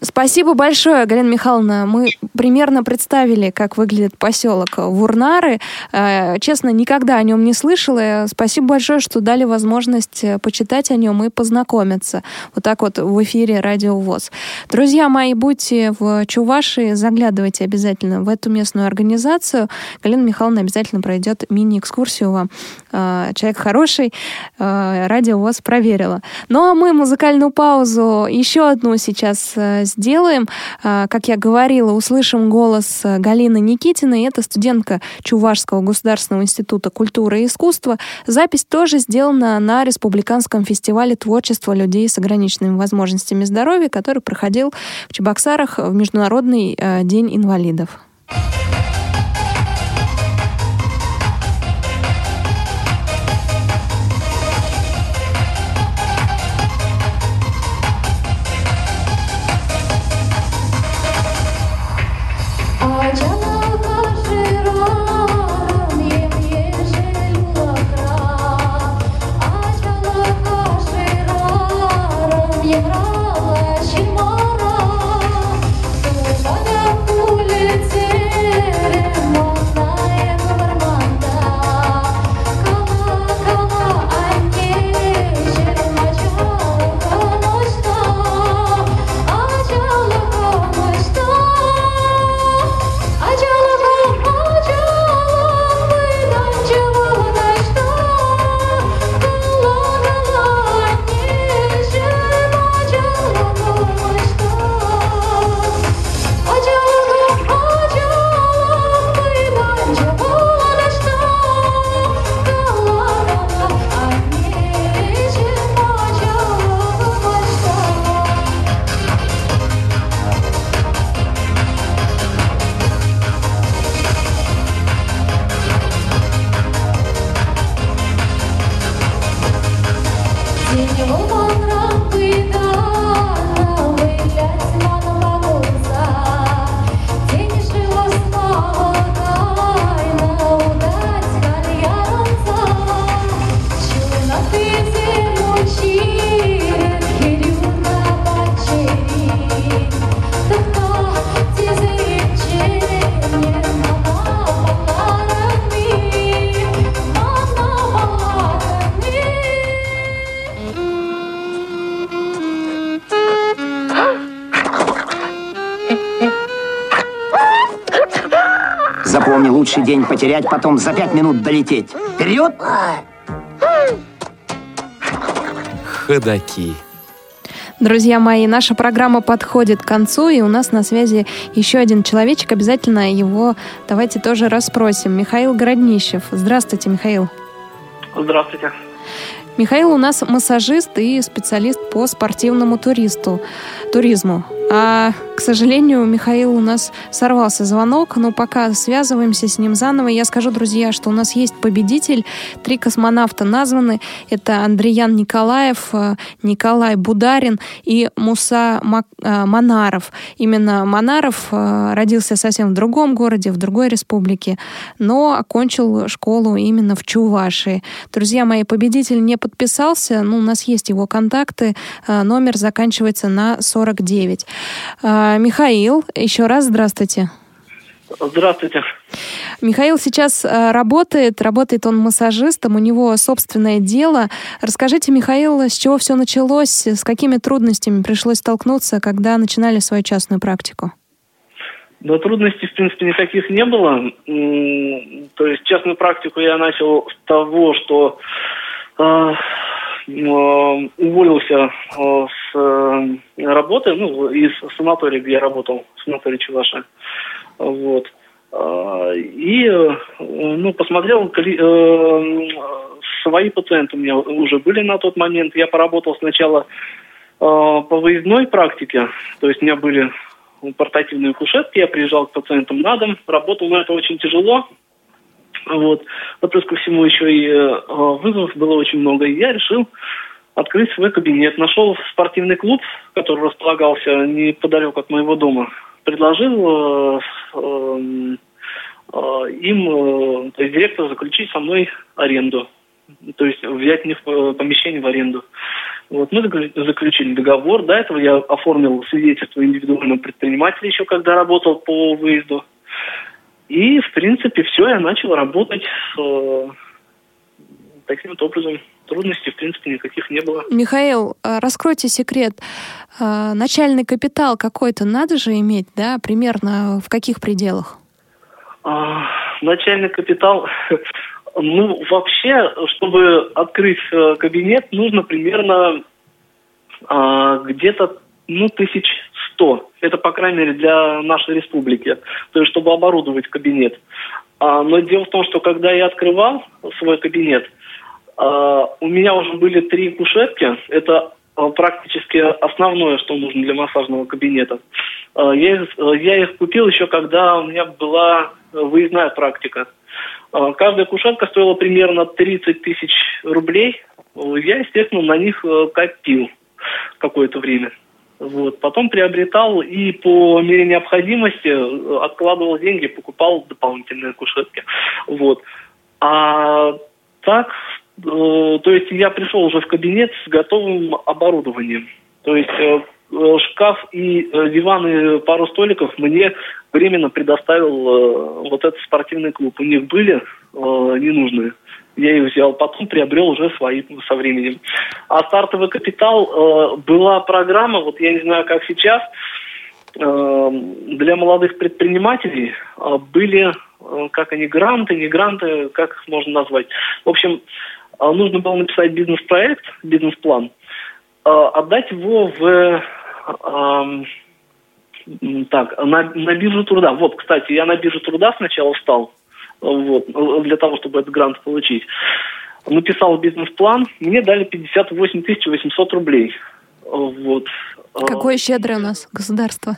Сп- Спасибо большое, Галина Михайловна. Мы примерно представили, как выглядит поселок Вурнары. Э, честно, никогда о нем не слышала. Спасибо большое, что дали возможность э, почитать о нем и познакомиться. Вот так вот в эфире Радио ВОЗ. Друзья мои, будьте в Чувашии, заглядывайте обязательно в эту местную организацию. Галина Михайловна обязательно пройдет мини-экскурсию вам. Э, человек хороший, Радио ВОЗ проверила. Ну а мы музыкальную паузу еще одну сейчас сделаем. А, как я говорила, услышим голос э, Галины Никитиной. Это студентка Чувашского государственного института культуры и искусства. Запись тоже сделана на Республиканском фестивале творчества людей с ограниченными возможностями здоровья, который проходил в Чебоксарах в Международный э, день инвалидов. Лучший день потерять, потом за пять минут долететь. Вперед! Ходаки. Друзья мои, наша программа подходит к концу, и у нас на связи еще один человечек. Обязательно его давайте тоже расспросим. Михаил Городнищев. Здравствуйте, Михаил. Здравствуйте. Михаил у нас массажист и специалист по спортивному туристу, туризму. А, к сожалению, Михаил у нас сорвался звонок, но пока связываемся с ним заново, я скажу, друзья, что у нас есть победитель. Три космонавта названы. Это Андреян Николаев, э, Николай Бударин и Муса э, Манаров. Именно Манаров э, родился совсем в другом городе, в другой республике, но окончил школу именно в Чувашии. Друзья мои, победитель не подписался, ну, у нас есть его контакты, номер заканчивается на 49. А, Михаил, еще раз здравствуйте. Здравствуйте. Михаил сейчас а, работает, работает он массажистом, у него собственное дело. Расскажите, Михаил, с чего все началось, с какими трудностями пришлось столкнуться, когда начинали свою частную практику? Да, трудностей, в принципе, никаких не было. То есть частную практику я начал с того, что а, Э, уволился э, с э, работы, ну, из санатория, где я работал, санаторий Чуваша. Вот. И, ну, посмотрел, свои пациенты у меня уже были на тот момент. Я поработал сначала по выездной практике, то есть у меня были портативные кушетки, я приезжал к пациентам на дом, работал, но это очень тяжело, вот. Но плюс ко всему еще и э, вызовов было очень много. И я решил открыть свой кабинет. Нашел спортивный клуб, который располагался неподалеку от моего дома. Предложил э, э, э, им, э, то есть директору, заключить со мной аренду. То есть взять мне помещение в аренду. Вот, мы заключили договор. До этого я оформил свидетельство индивидуального предпринимателя еще, когда работал по выезду. И, в принципе, все, я начал работать э, таким вот образом. Трудностей, в принципе, никаких не было. Михаил, а раскройте секрет. А, начальный капитал какой-то надо же иметь, да? Примерно в каких пределах? А, начальный капитал... Ну, вообще, чтобы открыть э, кабинет, нужно примерно а, где-то, ну, тысяч сто. Это, по крайней мере, для нашей республики. То есть, чтобы оборудовать кабинет. А, но дело в том, что когда я открывал свой кабинет, а, у меня уже были три кушетки. Это а, практически основное, что нужно для массажного кабинета. Я, я их купил еще, когда у меня была выездная практика. Каждая кушетка стоила примерно 30 тысяч рублей. Я, естественно, на них э, копил какое-то время. Вот. Потом приобретал и по мере необходимости э, откладывал деньги, покупал дополнительные кушетки. Вот. А так, э, то есть я пришел уже в кабинет с готовым оборудованием. То есть э, э шкаф и э, диваны, пару столиков мне временно предоставил э, вот этот спортивный клуб. У них были э, ненужные. Я их взял, потом приобрел уже свои со временем. А стартовый капитал э, была программа, вот я не знаю, как сейчас, э, для молодых предпринимателей э, были, э, как они, гранты, не гранты, как их можно назвать. В общем, э, нужно было написать бизнес-проект, бизнес-план, э, отдать его в... Э, так, на, на биржу труда. Вот, кстати, я на биржу труда сначала стал, вот, для того, чтобы этот грант получить. Написал бизнес-план, мне дали 58 800 рублей. Вот. Какое щедрое у нас государство.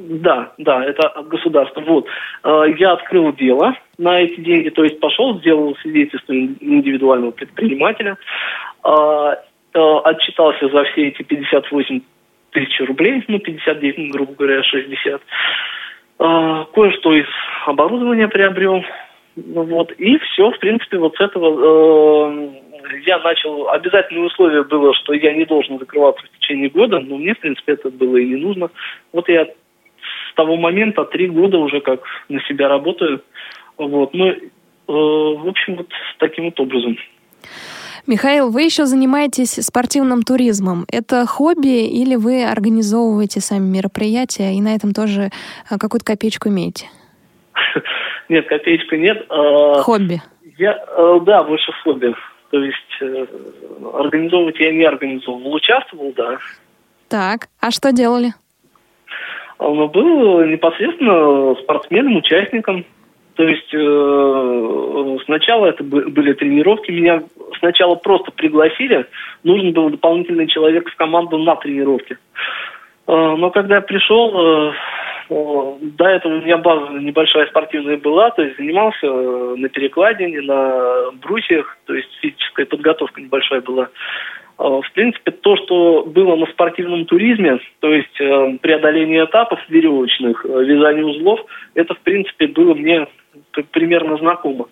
Да, да, это государство. Вот. Я открыл дело на эти деньги, то есть пошел, сделал свидетельство индивидуального предпринимателя, отчитался за все эти 58 тысячи рублей, ну, 59, грубо говоря, 60. А, кое-что из оборудования приобрел. Ну, вот, и все, в принципе, вот с этого э, я начал... Обязательное условие было, что я не должен закрываться в течение года, но мне, в принципе, это было и не нужно. Вот я с того момента три года уже как на себя работаю. Вот, ну, э, в общем, вот таким вот образом. Михаил, вы еще занимаетесь спортивным туризмом. Это хобби или вы организовываете сами мероприятия и на этом тоже э, какую-то копеечку имеете? Нет, копеечку нет. А, хобби? Я, э, да, больше хобби. То есть э, организовывать я не организовывал. Участвовал, да. Так, а что делали? А, ну, был непосредственно спортсменом, участником. То есть э, сначала это были тренировки, меня сначала просто пригласили, нужен был дополнительный человек в команду на тренировке. Э, но когда я пришел, э, до этого у меня база небольшая спортивная была, то есть занимался на перекладине, на брусьях, то есть физическая подготовка небольшая была. В принципе, то, что было на спортивном туризме, то есть преодоление этапов веревочных, вязание узлов, это, в принципе, было мне примерно знакомо.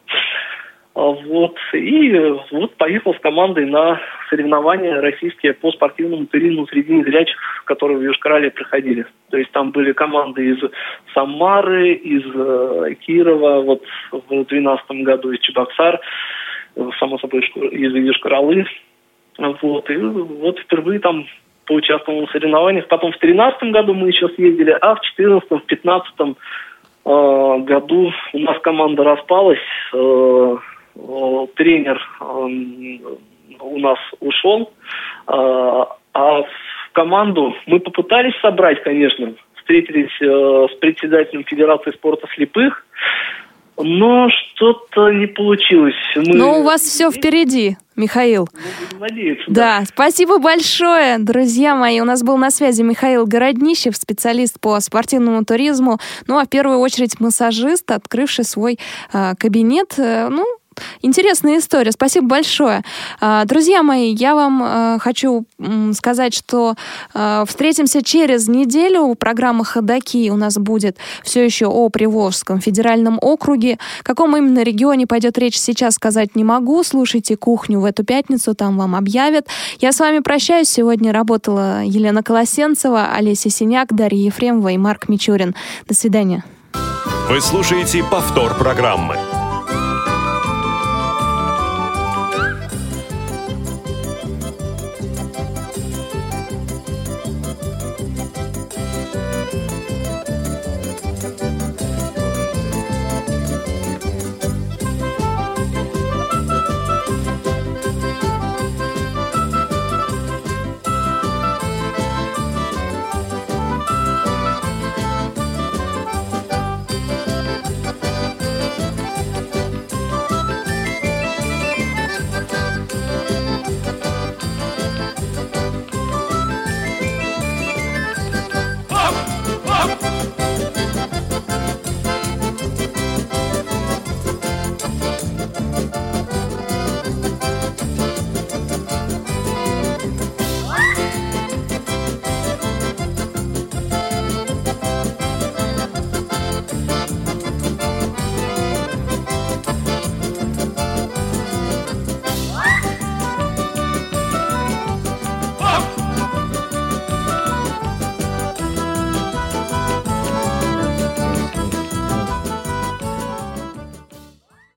А вот. И вот поехал с командой на соревнования российские по спортивному туризму среди незрячих, которые в Южкорале проходили. То есть там были команды из Самары, из э, Кирова, вот в 2012 году из Чебоксар, само собой из Южкоралы. Вот. И вот впервые там поучаствовал в соревнованиях. Потом в 2013 году мы еще съездили, а в 2014, в 2015 Э, году. У нас команда распалась, э, э, тренер у нас ушел, а в команду мы попытались собрать, конечно, встретились с председателем Федерации спорта слепых, но что-то не получилось. Мы... Но у вас все впереди, Михаил. Надеяться, да. да, спасибо большое, друзья мои. У нас был на связи Михаил Городнищев, специалист по спортивному туризму. Ну, а в первую очередь массажист, открывший свой э, кабинет, э, ну, Интересная история. Спасибо большое. А, Друзья мои, я вам э, хочу сказать, что э, встретимся через неделю. Программа «Ходоки» у нас будет все еще о Приволжском федеральном округе. В каком именно регионе пойдет речь, сейчас сказать не могу. Слушайте «Кухню» в эту пятницу, там вам объявят. Я с вами прощаюсь. Сегодня работала Елена Колосенцева, Олеся Синяк, Дарья Ефремова и Марк Мичурин. До свидания. Вы слушаете повтор программы.